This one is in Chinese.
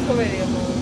可以。